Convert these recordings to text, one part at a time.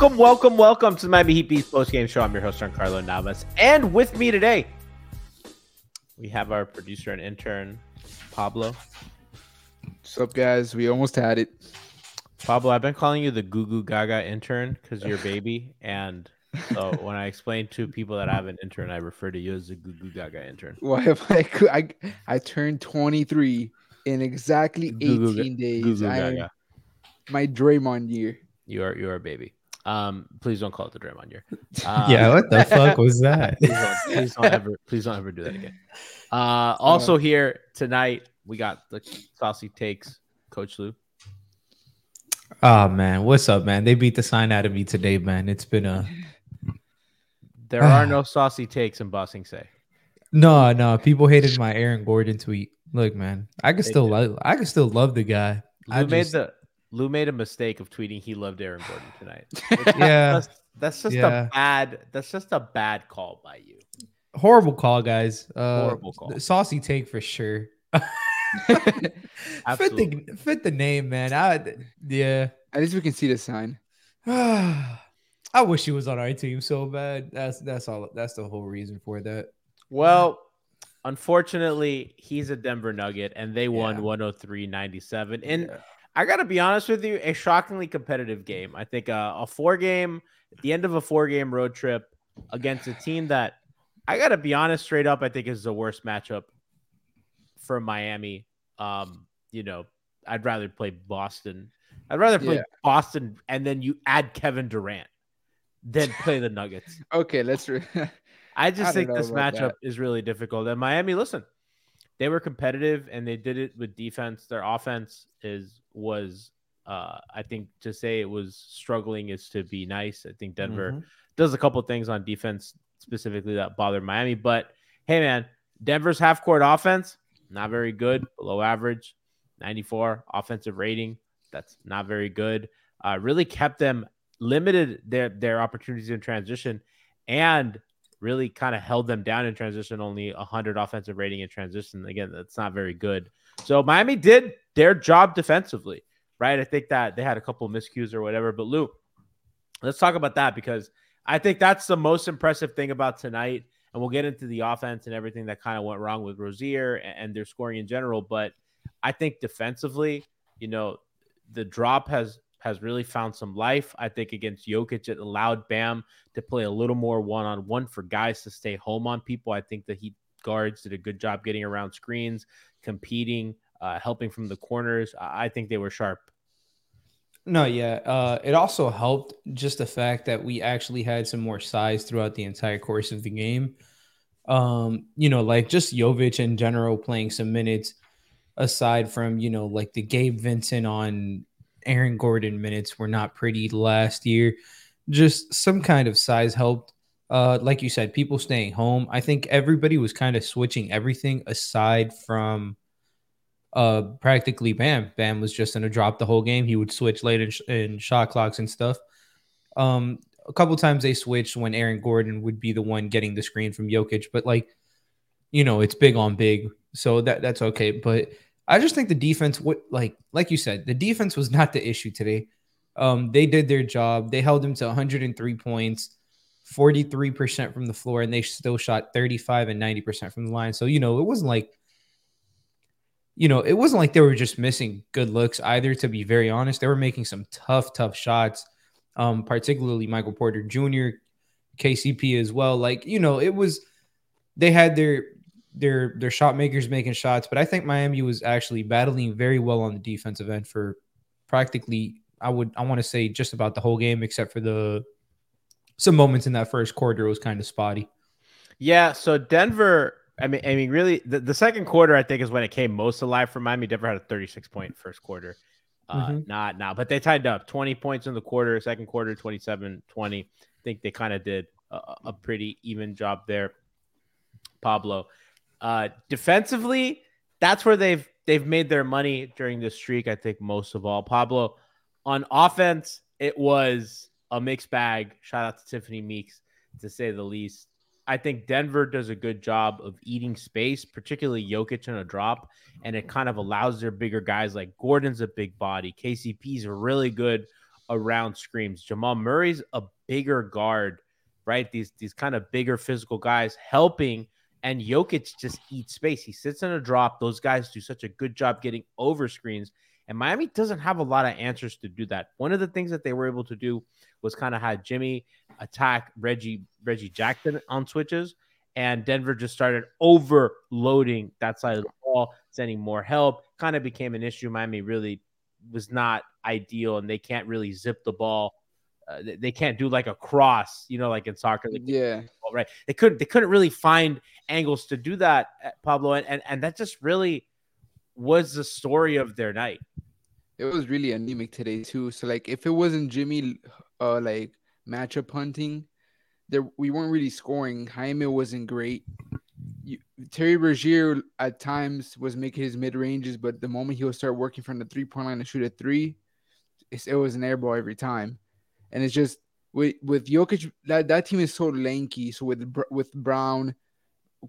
Welcome, welcome, welcome to the Miami Heat Beast post game show. I'm your host, Carlo Navas, and with me today we have our producer and intern, Pablo. What's up, guys? We almost had it. Pablo, I've been calling you the Goo Goo Gaga intern because you're a baby, and so when I explain to people that I have an intern, I refer to you as the Goo Goo Gaga intern. Why have I? I I turned 23 in exactly Goo Goo 18 days. Goo Goo Gaga. my Draymond year. You are you are a baby. Um, please don't call it the Draymond year. Um, yeah, what the fuck was that? please don't, please don't ever please don't ever do that again. Uh, also here tonight we got the saucy takes, Coach Lu. Oh man, what's up, man? They beat the sign out of me today, man. It's been a There are no saucy takes in Bossing Say. no, no. People hated my Aaron Gordon tweet. Look, man, I can They still did. love, I can still love the guy. Lu I made just- the Lu made a mistake of tweeting he loved Aaron Gordon tonight. Which Yeah. just- that's just Yeah. a bad. That's just a bad call by you. horrible call, guys. Uh, Horrible call. Saucy take for sure. fit the fit the name, man. I yeah. At least we can see the sign. I wish he was on our team so bad. That's that's all. That's the whole reason for that. Well, unfortunately, he's a Denver Nugget, and they won Yeah. 103-97. And Yeah. I got to be honest with you, a shockingly competitive game. I think uh, a four game, at the end of a four game road trip against a team that I got to be honest, straight up, I think is the worst matchup for Miami. Um, you know, I'd rather play Boston. I'd rather play Yeah. Boston and then you add Kevin Durant than play the Nuggets. Okay, let's. Re- I just I think this matchup that. is really difficult. And Miami, listen, they were competitive and they did it with defense. Their offense is was uh I think to say it was struggling is to be nice. I think Denver Mhm. does a couple things on defense specifically that bothered Miami. But hey man, Denver's half court offense, not very good, below average, 94 offensive rating. That's not very good. Uh, really kept them limited their their opportunities in transition and really kind of held them down in transition. Only 100 offensive rating in transition. Again, that's not very good. So Miami did their job defensively, right? I think that they had a couple miscues or whatever. But Lu, let's talk about that because I think that's the most impressive thing about tonight. And we'll get into the offense and everything that kind of went wrong with Rozier and their scoring in general. But I think defensively, you know, the drop has has really found some life. I think against Jokic, it allowed Bam to play a little more one on one for guys to stay home on people. I think the Heat guards did a good job getting around screens, competing, uh, helping from the corners. I think they were sharp. No, yeah. Uh, it also helped just the fact that we actually had some more size throughout the entire course of the game. Um, you know, like just Jovic in general playing some minutes aside from, you know, like the Gabe Vincent on Aaron Gordon minutes were not pretty last year. Just some kind of size helped. uh, like you said, people staying home. I think everybody was kind of switching everything aside from uh practically Bam. Bam was just gonna drop the whole game. He would switch late in, sh- in shot clocks and stuff. Um, a couple times they switched when Aaron Gordon would be the one getting the screen from Jokic, but like, you know, it's big on big, so that that's okay. But I just think the defense, what like like you said, the defense was not the issue today. Um, they did their job. They held him to 103 points, 43% from the floor, and they still shot 35 and 90% from the line. So, you know, it wasn't like, you know, it wasn't like they were just missing good looks either, to be very honest. They were making some tough, tough shots, um, particularly Michael Porter Jr., KCP as well. Like, you know, it was they had their their their shot makers making shots, but I think Miami was actually battling very well on the defensive end for practically I would I want to say just about the whole game except for the some moments in that first quarter was kind of spotty. Yeah, so Denver, I mean, I mean, really, the, the second quarter, I think, is when it came most alive for Miami. Denver had a 36 point first quarter. Uh, Mhm. Not now, but they tied up 20 points in the quarter, second quarter, 27 20. I think they kind of did a, a pretty even job there. Pablo. Uh, defensively, that's where they've they've made their money during this streak. I think most of all, Pablo. On offense, it was a mixed bag. Shout out to Tiffany Meeks, to say the least. I think Denver does a good job of eating space, particularly Jokic in a drop, and it kind of allows their bigger guys like Gordon's a big body, KCP's really good around screens. Jamal Murray's a bigger guard, right? These these kind of bigger physical guys helping, and Jokic just eats space. He sits in a drop. Those guys do such a good job getting over screens, and Miami doesn't have a lot of answers to do that. One of the things that they were able to do was kind of had Jimmy attack Reggie Reggie Jackson on switches, and Denver just started overloading that side of the ball, sending more help. Kind of became an issue. Miami really was not ideal, and they can't really zip the ball. Uh, they, they can't do like a cross, you know, like in soccer. They Yeah. ball, right? They couldn't they couldn't really find angles to do that, uh, Pablo, and and, and that just really was the story of their night. It was really anemic today too. So like if it wasn't Jimmy uh like matchup hunting, there we weren't really scoring. Jaime wasn't great. You, Terry Rozier at times was making his mid ranges, but the moment he would start working from the three point line to shoot a three, it's, it was an air ball every time. And it's just with with Jokic, that, that team is so lanky. So with with Brown,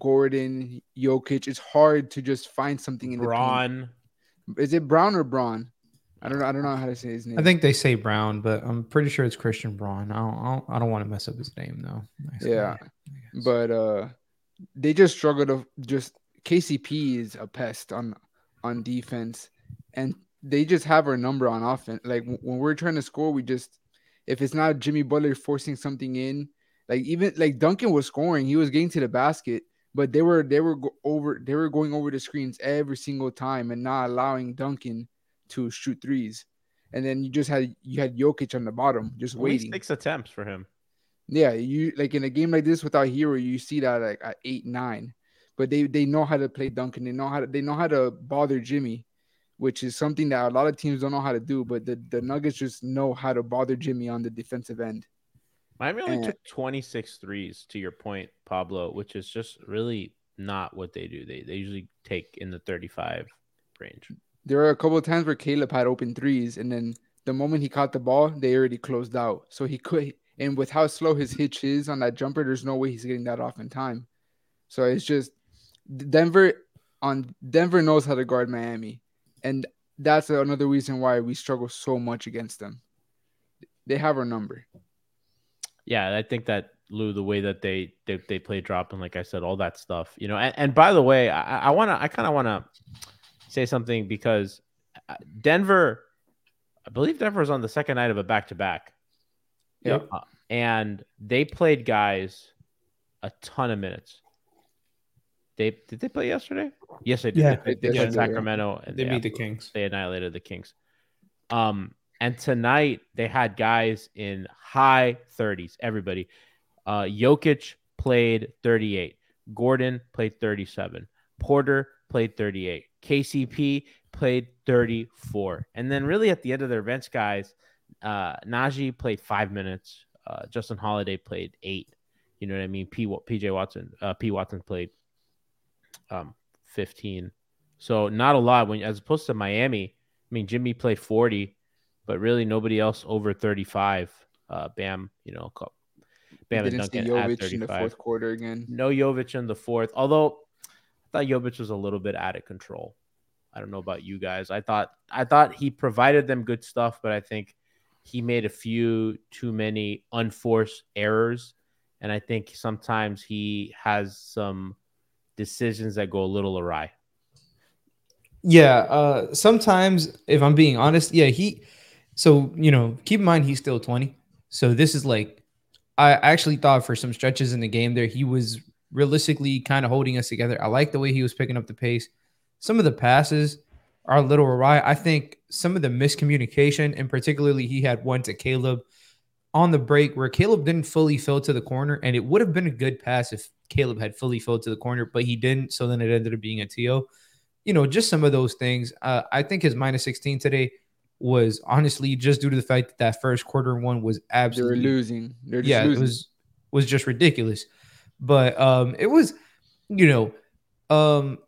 Gordon, Jokic, it's hard to just find something in the. Braun, Is it Brown or Braun? I don't know. I don't know how to say his name. I think they say Brown, but I'm pretty sure it's Christian Braun. I don't, I don't, I don't want to mess up his name though. Nice Yeah. guy, I guess. but uh they just struggle to just KCP is a pest on on defense and they just have our number on offense like when we're trying to score we just if it's not Jimmy Butler forcing something in like even like Duncan was scoring he was getting to the basket but they were they were over they were going over the screens every single time and not allowing Duncan to shoot threes and then you just had you had Jokic on the bottom just only waiting six attempts for him. yeah, you like in a game like this without Herro, you see that like at eight, nine. But they they know how to play Duncan. They know how to they know how to bother Jimmy, which is something that a lot of teams don't know how to do. But the, the Nuggets just know how to bother Jimmy on the defensive end. Miami only And- took 26 threes to your point, Pablo, which is just really not what they do. They they usually take in the 35 range. There are a couple of times where Caleb had open threes, and then the moment he caught the ball, they already closed out. So he could, and with how slow his hitch is on that jumper, there's no way he's getting that off in time. So it's just Denver on Denver knows how to guard Miami, and that's another reason why we struggle so much against them. They have our number. Yeah, I think that Lu, the way that they they, they play drop and like I said, all that stuff, you know. And, and by the way, I, I wanna I kind of wanna say something because uh, Denver, I believe Denver is on the second night of a back to back, Yep. and they played guys a ton of minutes. They did they play yesterday? Yes, they did. Yeah, they, they yes, played they yeah. Sacramento. and They yeah, beat the Kings. they annihilated the Kings. Um, and tonight they had guys in high 30s. Everybody. Uh, Jokic played 38. Gordon played 37. Porter played 38. KCP played 34. And then, really, at the end of their bench, guys, uh, Nnaji played five minutes. Uh, Justin Holiday played eight. You know what I mean? P PJ Watson, uh, P Watson played um 15. So not a lot when as opposed to Miami. I mean, Jimmy played 40, but really nobody else over 35. Uh, Bam, you know, Bam and Didn't see Duncan at Jovic in the 35. fourth quarter again. No Jovic in the fourth, although I thought Jovic was a little bit out of control. I don't know about you guys. I thought I thought he provided them good stuff, but I think he made a few too many unforced errors, and I think sometimes he has some decisions that go a little awry. Yeah, uh sometimes if I'm being honest, yeah, he so you know, keep in mind he's still 20. So this is like I actually thought for some stretches in the game there he was realistically kind of holding us together. I like the way he was picking up the pace. Some of the passes are a little awry. I think some of the miscommunication, and particularly he had one to Caleb on the break where Caleb didn't fully fill to the corner, and it would have been a good pass if Caleb had fully filled to the corner, but he didn't. So then it ended up being a TO. You know, just some of those things. Uh, I think his minus 16 today was honestly just due to the fact that that first quarter one was absolutely losing. They're just yeah, losing. it was was just ridiculous. But um it was, you know, um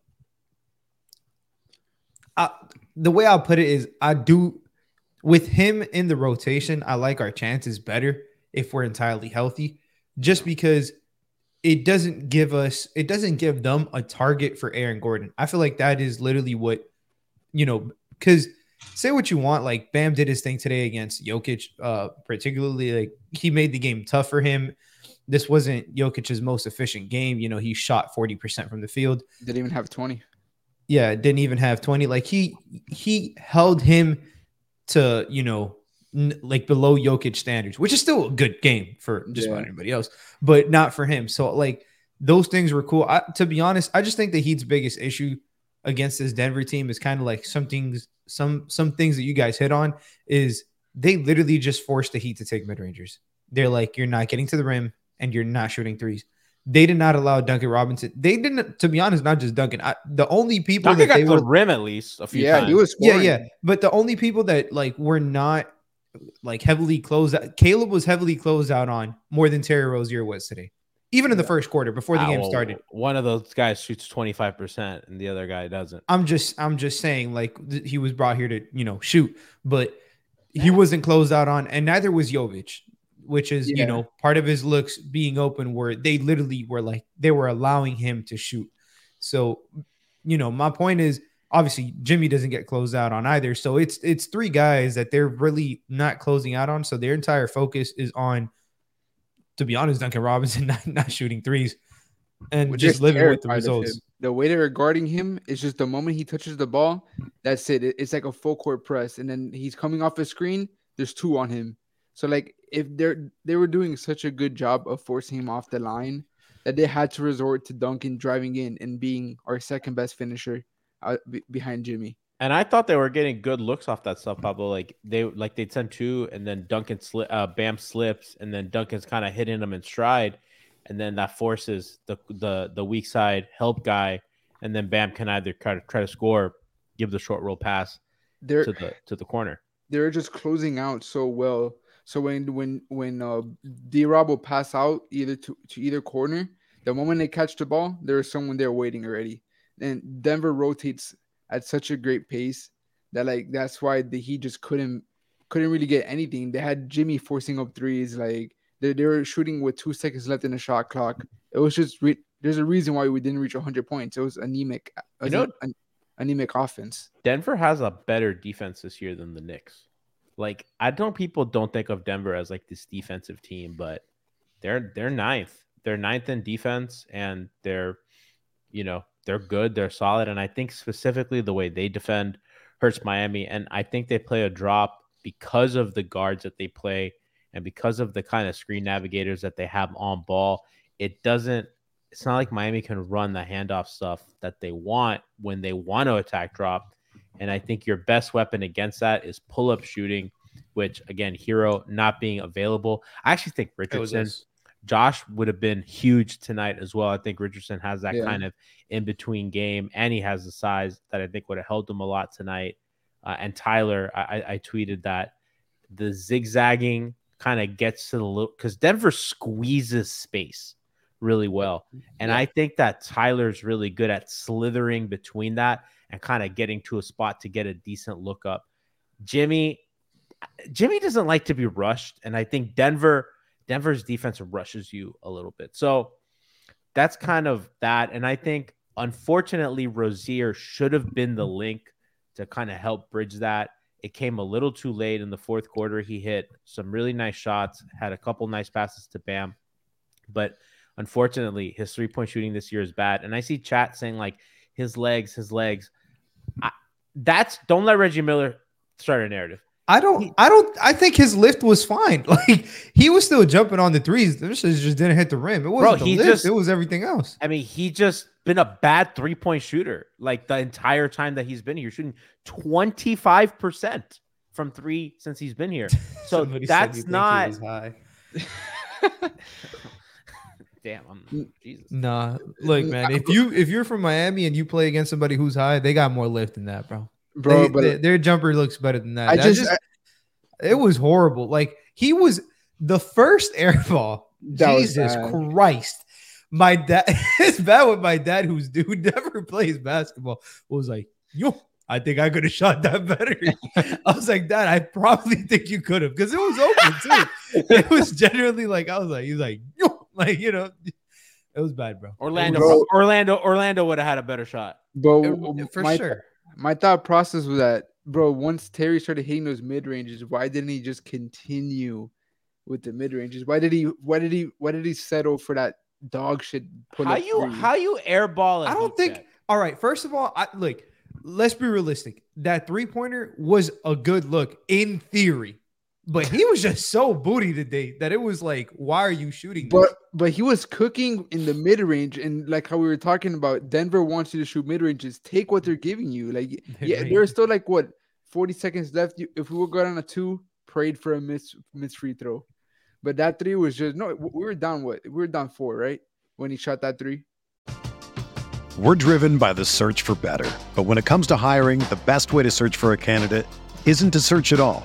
I, the way I'll put it is I do with him in the rotation, I like our chances better if we're entirely healthy, just because it doesn't give us it doesn't give them a target for Aaron Gordon. I feel like that is literally what you know, because say what you want, like Bam did his thing today against Jokic, uh, particularly like he made the game tough for him. This wasn't Jokic's most efficient game. You know, he shot 40% from the field. Didn't even have 20. Yeah, didn't even have 20. Like he he held him to, you know, n- like below Jokic standards, which is still a good game for just about anybody else, but not for him. So like those things were cool. I, to be honest, I just think the Heat's biggest issue against this Denver team is kind of like some things, some some things that you guys hit on is they literally just forced the Heat to take mid rangers. They're like, you're not getting to the rim and you're not shooting threes. They did not allow Duncan Robinson. They didn't, to be honest, not just Duncan. I, the only people Duncan that got they to were the rim at least a few Yeah, times. he was yeah, scoring. yeah. But the only people that like were not like heavily closed out, Caleb was heavily closed out on more than Terry Rozier was today, even in the Yeah. first quarter before the Ah, game well, started. One of those guys shoots 25% and the other guy doesn't. I'm just, I'm just saying, like th- he was brought here to, you know, shoot, but he wasn't closed out on, and neither was Jovic, which is, you know, part of his looks being open where they literally were like they were allowing him to shoot. So, you know, my point is obviously Jimmy doesn't get closed out on either. So it's it's three guys that they're really not closing out on. So their entire focus is on, to be honest, Duncan Robinson not, not shooting threes and Which just living with the results. The way they're guarding him is just the moment he touches the ball, that's it. It- It's like a full court press, and then he's coming off a screen. There's two on him. So like if they're they were doing such a good job of forcing him off the line that they had to resort to Duncan driving in and being our second best finisher uh, be- behind Jimmy. And I thought they were getting good looks off that stuff, Pablo. Like they like they'd send two, and then Duncan slip, uh, Bam slips, and then Duncan's kind of hitting them in stride, and then that forces the the the weak side help guy, and then Bam can either try to try to score, give the short roll pass They're to the to the corner. they're just closing out so well. So when when when uh D Rob will pass out either to, to either corner, the moment they catch the ball, there's someone there waiting already. And Denver rotates at such a great pace that like that's why the Heat just couldn't couldn't really get anything. They had Jimmy forcing up threes, like they, they were shooting with two seconds left in the shot clock. It was just re- there's a reason why we didn't reach 100 points. It was anemic, You know- an- anemic offense. Denver has a better defense this year than the Knicks. Like I don't people don't think of Denver as like this defensive team, but they're they're ninth. They're ninth in defense and they're you know, they're good, they're solid. And I think specifically the way they defend hurts Miami. And I think they play a drop because of the guards that they play and because of the kind of screen navigators that they have on ball. It doesn't it's not like Miami can run the handoff stuff that they want when they want to attack drop. And I think your best weapon against that is pull up shooting, which again, Herro not being available. I actually think Richardson. Josh would have been huge tonight as well. I think Richardson has that Yeah. kind of in between game, and he has the size that I think would have helped him a lot tonight. Uh, and Tyler, I, I- I tweeted that the zigzagging kind of gets to the look because Denver squeezes space. really well. And I think that Tyler's really good at slithering between that and kind of getting to a spot to get a decent look up. Jimmy, Jimmy doesn't like to be rushed, and I think Denver, Denver's defense rushes you a little bit. So that's kind of that. And I think unfortunately, Rozier should have been the link to kind of help bridge that. It came a little too late in the fourth quarter. He hit some really nice shots, had a couple nice passes to Bam, but unfortunately, his three point shooting this year is bad. And I see chat saying like his legs, his legs. I, that's don't let Reggie Miller start a narrative. I don't, I don't, I think his lift was fine. Like he was still jumping on the threes. This just just didn't hit the rim. It wasn't the he lift. just- it was everything else. I mean, he just been a bad three point shooter like the entire time that he's been here, shooting 25% from three since he's been here. So Somebody said you that's think he not was high. damn. I'm Jesus. Nah, look, man. If you if you're from Miami and you play against somebody who's high, they got more lift than that, bro. bro. They- but they- their jumper looks better than that. I That just, it was horrible. Like he was the first air ball. Jesus. Christ. My dad it's bad with my dad who's who never plays basketball was like, yo, I think I could have shot that better. I was like, Dad, I probably think you could have because it was open too. it was generally like I was like, he's like, yo, like you know, it was bad, bro. Orlando, Bro. Orlando, Orlando would have had a better shot. but It- for my, sure. my thought process was that, bro, once Terry started hitting those mid ranges, why didn't he just continue with the mid ranges? Why did he? Why did he? Why did he settle for that dog shit? pull How you three? how you airball? I I don't think. All right, first of all, I like. Let's be realistic. That three pointer was a good look in theory, but he was just so booty today that it was like, why are you shooting? this? But but he was cooking in the mid range, and like how we were talking about, Denver wants you to shoot mid ranges. Take what they're giving you. Like yeah, Mid-range. there's still like what forty seconds left. If we were going on a two, prayed for a miss miss free throw, but that three was just no. We were down what? We were down four, right? When he shot that three. We're driven by the search for better. But when it comes to hiring, the best way to search for a candidate isn't to search at all.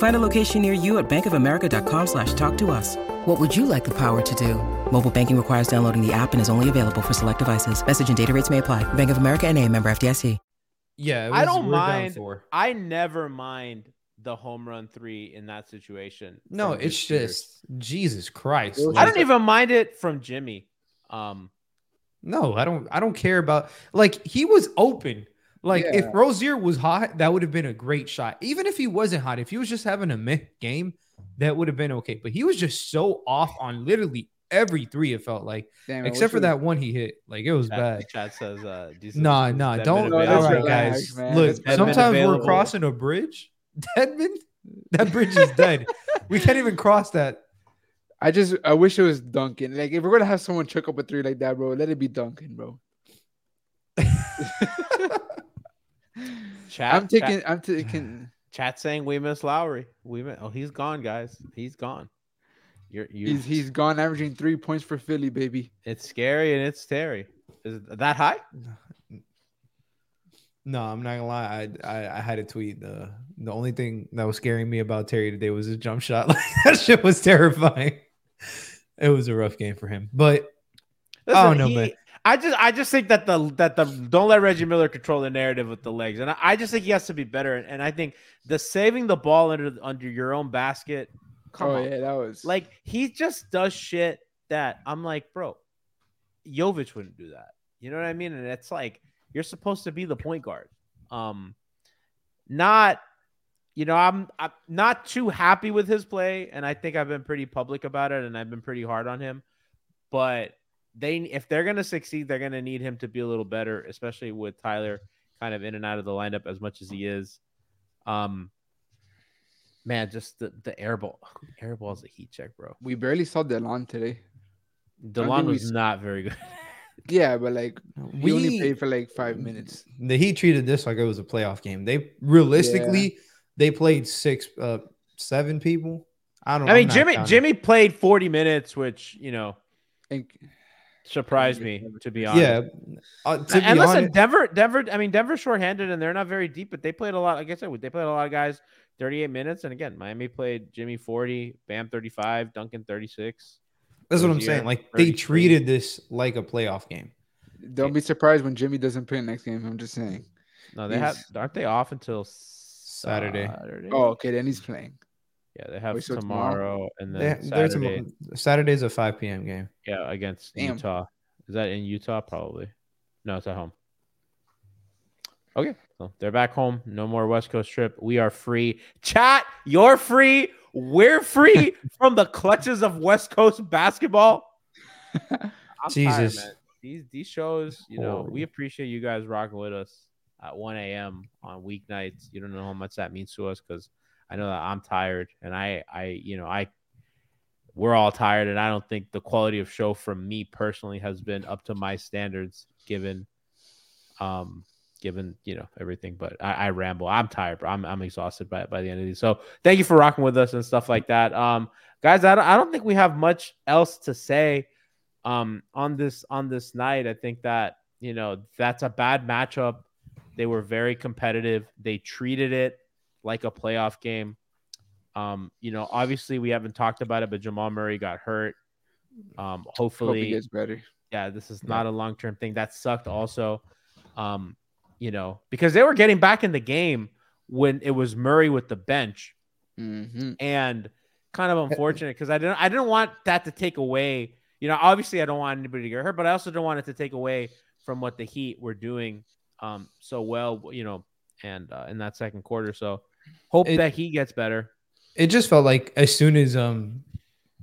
Find a location near you at bankofamerica.com slash talk to us. What would you like the power to do? Mobile banking requires downloading the app and is only available for select devices. Message and data rates may apply. Bank of America and a member FDIC. yeah, it I don't mind. I never mind the home run three in that situation. No, it's Drew Peters. just Jesus Christ. It I don't even mind it from Jimmy. Um, No, I don't. I don't care about like he was open. Like if Yeah. Rozier was hot, that would have been a great shot. Even if he wasn't hot, if he was just having a meh game, that would have been okay. But he was just so off on literally every three. It felt like, Damn, except for it that one he hit. Like it was Chad, bad. Chad says, uh, decent- Nah, nah, don't. No, All that's right, relax, guys. man. Look, That's Deadman sometimes we're crossing a bridge. Deadman, that bridge is dead. we can't even cross that. I just I wish it was Duncan. Like if we're gonna have someone chuck up a three like that, bro, let it be Duncan, bro. Chat, I'm taking Chat, I'm taking chat saying we miss Lowry. We miss, oh, he's gone, guys. He's gone. You're, you he's he's gone averaging three points for Philly, baby. It's scary and it's Terry. Is it that high? No, I'm not gonna lie. I, I I had a tweet. The the only thing that was scaring me about Terry today was his jump shot. Like that shit was terrifying. It was a rough game for him. But I don't know, he- man. I just I just think that the that the don't let Reggie Miller control the narrative with the legs, and I, I just think he has to be better. And, and I think the saving the ball under under your own basket. Come oh on, yeah, that was like he just does shit that I'm like, bro, Jovic wouldn't do that. You know what I mean? And it's like you're supposed to be the point guard. Um, not, you know, I'm I'm not too happy with his play, and I think I've been pretty public about it, and I've been pretty hard on him. But they, if they're gonna succeed, they're gonna need him to be a little better, especially with Tyler kind of in and out of the lineup as much as he is. Um, man, just the the air ball, air ball is a heat check, bro. we barely saw Delon today. Delon think we was not very good. Yeah, but like we we only played for like five minutes. the Heat treated this like it was a playoff game. They realistically they played six, uh, seven people. I don't. Know. I mean, Jimmy counting. Jimmy played 40 minutes, which you know And surprised me to be honest. Yeah. Uh, to and be listen, honest, Denver, Denver. I mean, Denver's shorthanded and they're not very deep, but they played a lot. Like I said, they played a lot of guys 38 minutes. And again, Miami played Jimmy 40, Bam 35, Duncan 36. that's what I'm Rozier, saying. Like they treated this like a playoff game. don't be surprised when Jimmy doesn't play next game. I'm just saying. No, they have. Aren't they off until Saturday. Saturday? Oh, okay, then he's playing. Yeah, they have Wait, so tomorrow, tomorrow? and then they're Saturday. tomorrow- Saturday's a 5 p.m. game. Yeah, against Damn. Utah. Is that in Utah? Probably. No, it's at home. Okay, so they're back home. No more West Coast trip. We are free. Chat, you're free. We're free from the clutches of West Coast basketball. I'm Jesus. man. These these shows, you know, we appreciate you guys rocking with us at 1 a.m. on weeknights. You don't know how much that means to us because I know that I'm tired and I I you know I we're all tired and I don't think the quality of show from me personally has been up to my standards given um given you know everything but I, I ramble. I'm tired bro. I'm, I'm exhausted by by the end of these. So thank you for rocking with us and stuff like that. Um guys I don't, I don't think we have much else to say um on this on this night. I think that you know that's a bad matchup. They were very competitive. They treated it like a playoff game um, you know, obviously we haven't talked about it, but Jamal Murray got hurt. Um, Hope hopefully, he gets better. yeah, this is not a long term thing. That sucked also. Um, you know, because they were getting back in the game when it was Murray with the bench, hmm and kind of unfortunate because I didn't I didn't want that to take away. You know, obviously I don't want anybody to get hurt, but I also don't want it to take away from what the Heat were doing um so well. You know, and uh, in that second quarter. So hope It- that he gets better. It just felt like as soon as um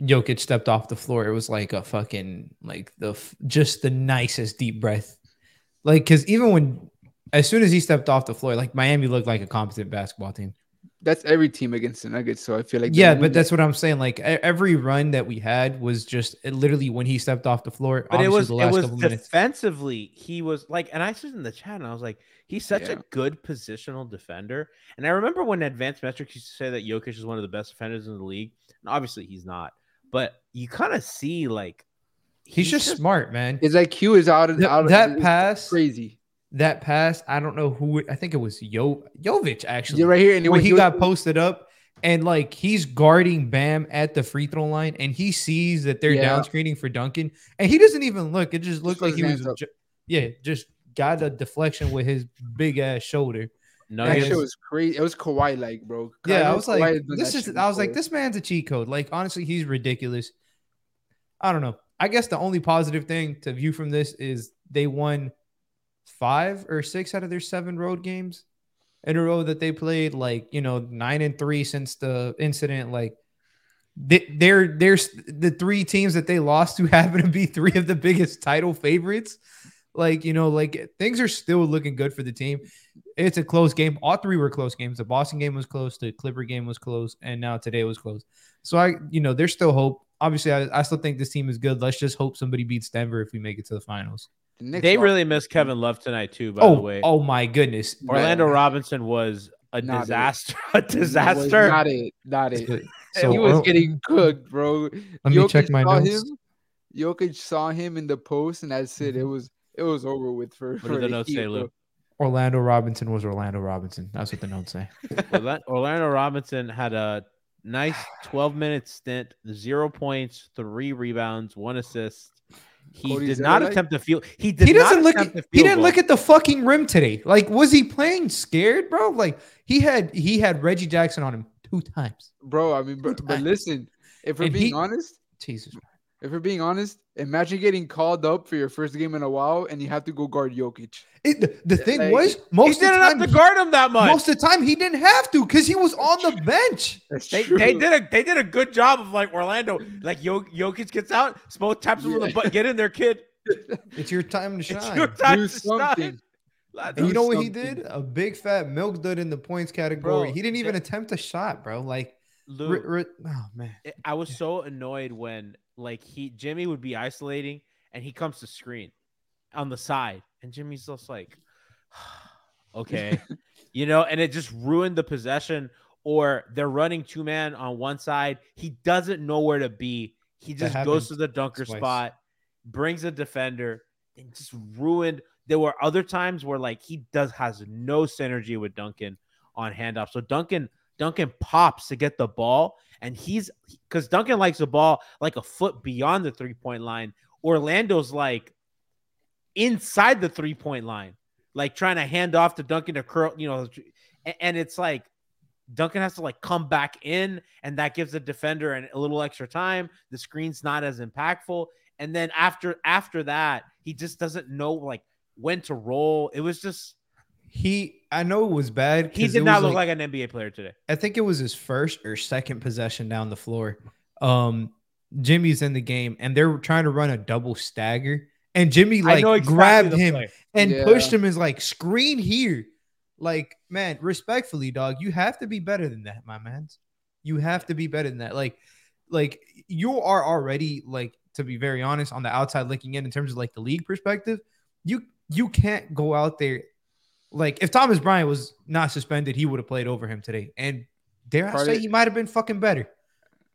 Jokic stepped off the floor, it was like a fucking like the just the nicest deep breath. Like because even when as soon as he stepped off the floor, like Miami looked like a competent basketball team. That's every team against the Nuggets. So I feel like yeah, but that's what I'm saying. Like every run that we had was just literally when he stepped off the floor. But it was the it was couple minutes. defensively. He was like, and I said in the chat, and I was like, he's such a good positional defender. And I remember when Advanced Metrics used to say that Jokic is one of the best defenders in the league, and obviously he's not. But you kind of see like He's, just, smart, man. his IQ is out of Th- out of that it's pass- crazy. That pass, I don't know who. it- I think it was Yo Jovic actually. You're right here, and when when he was- got posted up and like he's guarding Bam at the free throw line and he sees that they're Yeah. down screening for Duncan and he doesn't even look. It just looked put like he was, ju- yeah, just got a deflection with his big ass shoulder That shit was crazy. It was Kawhi like, bro. Yeah, I was Kawhi like, this is. I was like, this man's a cheat code. Like, honestly, he's ridiculous. I don't know. I guess the only positive thing to view from this is they won five or six out of their seven road games in a row that they played. Like, you know, nine and three since the incident. Like, they, they're there's the three teams that they lost to happen to be three of the biggest title favorites. Like, you know, like things are still looking good for the team. It's a close game. All three were close games. The Boston game was close, the Clipper game was close, and now today was close. So I, you know, there's still hope. Obviously, I, I still think this team is good. Let's just hope somebody beats Denver if we make it to the finals. The Knicks They really missed Kevin Love tonight too. By oh, the way, oh my goodness. Orlando Yeah. Robinson was a Not it. disaster. A Was disaster. Not it. Not it. So he was Or- getting cooked, bro. Let me check my saw notes. Him, Jokic saw him in the post, and that's it. It mm-hmm. was it was over with for. What for did the the notes Heat, say, bro. Lu? Orlando Robinson was Orlando Robinson. That's what the notes say. Orlando Robinson had a nice 12 minute stint, zero points, three rebounds, one assist. He Cody did not attempt to feel. He did he doesn't not look. At, a he didn't goal. look at the fucking rim today. Like, was he playing scared, bro? Like, he had he had Reggie Jackson on him two times. bro. I mean, but, but listen, if we're And being he- honest, Jesus. if we're being honest, imagine getting called up for your first game in a while, and you have to go guard Jokic. It, the, the thing Like, was, He most of the didn't time, have to guard him that much. most of the time he didn't have to because he was on the bench. That's They, true. they did a they did a good job of like Orlando. Like Yo, Jokic gets out, Smoke taps him on the butt. Get in there, kid. It's your time to It's shine. your time Do to something. shine. Let's- And you do know what he did? A big fat milk dud in the points category. Bro, he didn't even yeah. attempt a shot, bro. Like, Lu, ri- ri- oh man, I was so annoyed when like he Jimmy would be isolating and he comes to screen on the side and Jimmy's just like okay. You know and it just ruined the possession or they're running two man on one side. He doesn't know where to be. He just goes to the dunker twice. spot brings a defender and just ruined. There were other times where like he does has no synergy with Duncan on handoff. So Duncan Duncan pops to get the ball and he's because Duncan likes the ball like a foot beyond the three point line. Orlando's like inside the three point line, like trying to hand off to Duncan to curl, you know, and it's like Duncan has to like come back in, and that gives the defender an, a little extra time. The screen's not as impactful, and then after after that, he just doesn't know like when to roll. It was just he. I know it was bad. He did not look like, an NBA player today. I think it was his first or second possession down the floor. Um, Jimmy's in the game and they're trying to run a double stagger, and Jimmy like exactly grabbed him play. and Yeah. pushed him as like screen here. Like, man, respectfully, dog, you have to be better than that, my man. You have to be better than that. Like, like you are already like to be very honest on the outside looking in in terms of like the league perspective. You you can't go out there like if Thomas Bryant was not suspended, he would have played over him today. And dare I say of- he might have been fucking better.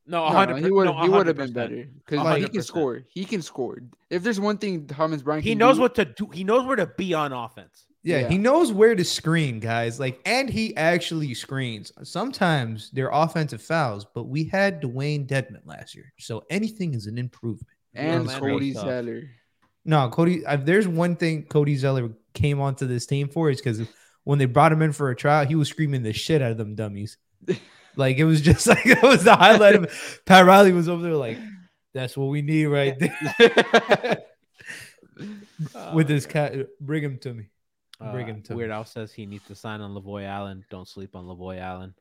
No, No, no, he would no, he would have been better because Like- he can score. He can score. If there's one thing Thomas Bryant, He knows do- what to do. He knows where to be on offense. Yeah, Yeah. he knows where to screen, guys. Like, and he actually screens. Sometimes they're offensive fouls, but we had Dewayne Dedmon last year, so anything is an improvement. and Orlando Cody is tough. Zeller. No, Cody. If there's one thing Cody Zeller came onto this team for is because when they brought him in for a trial, he was screaming the shit out of them dummies. like it was just like it was the highlight of Pat Riley was over there like, that's what we need right there with this cat. Bring him to me. Bring him to Uh, Weird me. Al says he needs to sign on Lavoy Allen. Don't sleep on Lavoy Allen.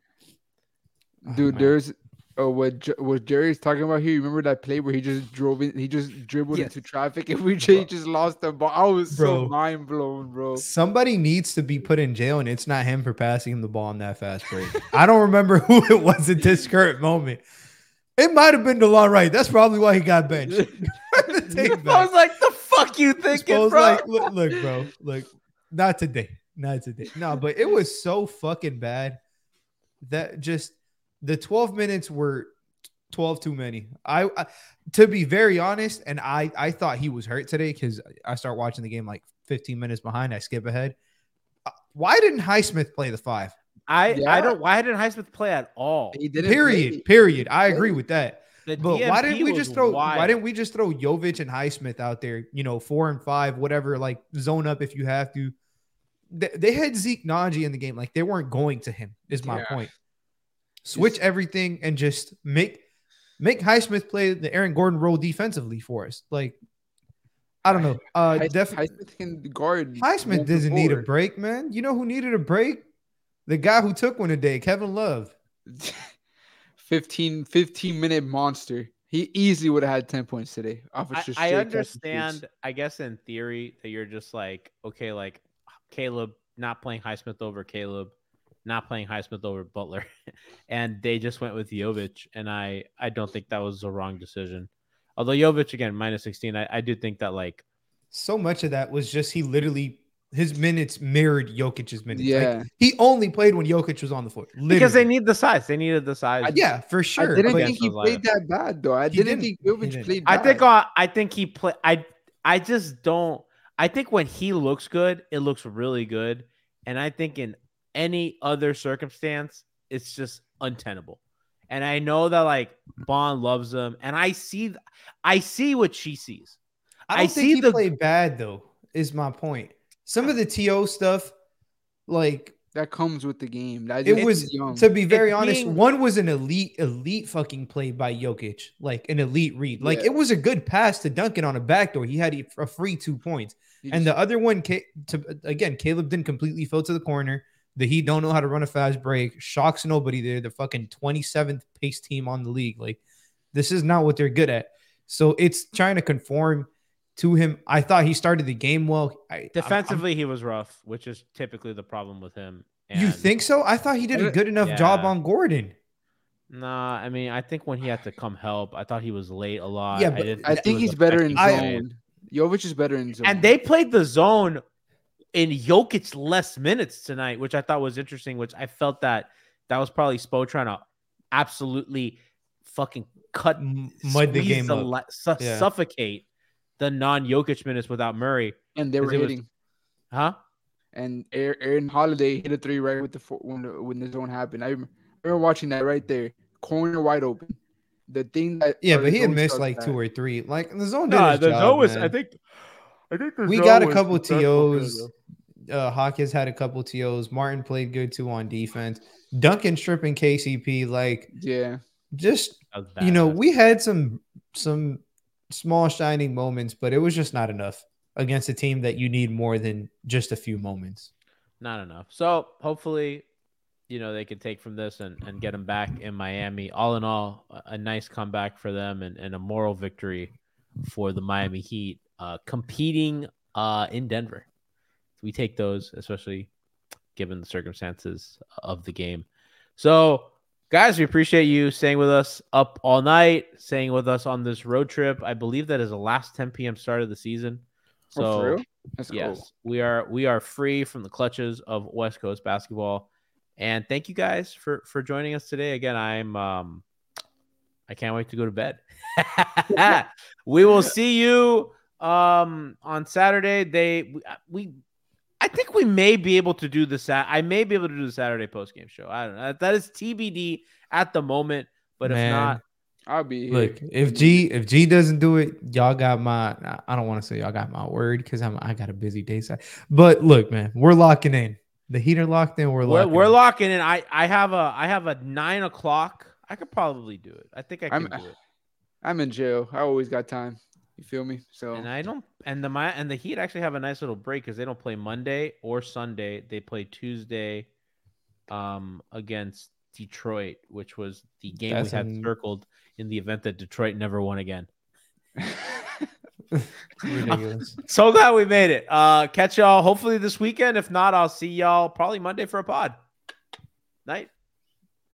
Oh, Dude, man. there's uh, what what Jerry's talking about here. You remember that play where he just drove in, he just dribbled Yes. into traffic, and we just, just lost the ball. I was Bro. so mind blown, bro. Somebody needs to be put in jail, and it's not him for passing him the ball on that fast break. I don't remember who it was at this current moment. It might have been Delon Wright. That's probably why he got benched. I was like, the fuck you thinking, bro? like, look, look, bro, look, not today, not today. No, but it was so fucking bad that just the 12 minutes were 12 too many. I, I to be very honest, and I I thought he was hurt today because I start watching the game like 15 minutes behind. I skip ahead. Uh, Why didn't Highsmith play the five? I, Yeah. I don't. Why didn't Highsmith play at all? He didn't Period. play. Period. I agree with that. The But why didn't we just throw? wild. Why didn't we just throw Jovic and Highsmith out there? You know, four and five, whatever. Like zone up if you have to. they, they had Zeke Nnaji in the game. Like they weren't going to him. Is my Yeah. point. Switch everything and just make make Highsmith play the Aaron Gordon role defensively for us. Like I don't know. Uh, Highsmith, definitely. Highsmith can guard. Highsmith doesn't need a break, man. You know who needed a break? The guy who took one today, Kevin Love. 15, 15 minute monster. He easily would have had 10 points today. Off of I, I straight catch and understand. I guess, in theory, that you're just like, okay, like Caleb not playing Highsmith over Caleb, not playing Highsmith over Butler, and they just went with Jovic, and I I don't think that was a wrong decision. Although Jovic again minus sixteen, I, I do think that like So much of that was just he literally his minutes mirrored Jokic's minutes. Like, Yeah. he only played when Jokic was on the floor. because they need the size, they needed the size. yeah, for sure. I didn't think he Against those played that bad though. I didn't, didn't. think He Jovic didn't. played I think uh, I think he played. I I just don't. I think when he looks good, it looks really good, and I think in any other circumstance, it's just untenable. And I know that like Bond loves him, and I see, I see what she sees. I don't I think see he the- played bad though. Is my point. Some of the To stuff, like that comes with the game. That it was young. to be very It's honest. being- One was an elite, elite fucking play by Jokic, like an elite read. Like Yeah. it was a good pass to Duncan on a backdoor. He had a free two points. He And just- the other one, to again, Caleb didn't completely fill to the corner. The Heat don't know how to run a fast break. Shocks nobody. They're the fucking 27th pace team on the league. Like, this is not what they're good at. So it's trying to conform to him. I thought he started the game well. I, I'm- Defensively, he was rough, which is typically the problem with him. I'm- you think so? I thought he did a good enough job on Gordon. Nah, I mean, I think when he had to come help, I thought he was late a lot. Yeah, but didn't I he think he's better in affecting the game. zone. Jovic is better in zone. And they played the zone in Jokic less minutes tonight, which I thought was interesting. Which I felt that that was probably Spo trying to absolutely fucking cut, M- mud the game the up. su- Yeah. suffocate the non-Jokic minutes without Murray, and they were it was- hitting. huh? And Aaron, Aaron Holiday hit a three right with the four, when the, when the zone happened. I rem- I remember watching that right there, corner wide open. The thing that Yeah, but he had missed like at. two or three. Like the zone did No, his the job, zone was. man. I think. I think we got a couple successful TOs. there, Uh, Hawkins had a couple TOs. Martin played good too on defense. Duncan stripping KCP. Like Yeah, just though. That was you know, we had some some small shining moments, but it was just not enough against a team that you need more than just a few moments. not enough. So hopefully, you know, they can take from this and, and get them back in Miami. All in all, a, a nice comeback for them and, and a moral victory for the Miami Heat, uh, competing uh, in Denver. We take those, especially given the circumstances of the game. So, guys, we appreciate you staying with us up all night, staying with us on this road trip. I believe that is the last 10 p.m. start of the season. So, oh. That's yes, cool. we are we are free from the clutches of West Coast basketball. And thank you guys for for joining us today. Again, I'm um I can't wait to go to bed. we will see you um on Saturday. They we, we I think we may be able to do the sat. I may be able to do the Saturday post game show. I don't know. That is TBD at the moment. But if not, I'll be here. Look, if G if G doesn't do it, y'all got my I don't want to say y'all got my word because I'm I got a busy day side. But look, man, we're locking in. The heater locked in. We're we're, locking. we're in. locking in. I I have a I have a nine o'clock. I could probably do it. I think I can I'm- do it. I'm in jail. I always got time. You feel me? So And I don't. And the my and the Heat actually have a nice little break because they don't play Monday or Sunday. They play Tuesday, um, against Detroit, which was the game That's we had an- circled in the event that Detroit never won again. ridiculous. So glad we made it. Uh, catch y'all hopefully this weekend. If not, I'll see y'all probably Monday for a pod. Night.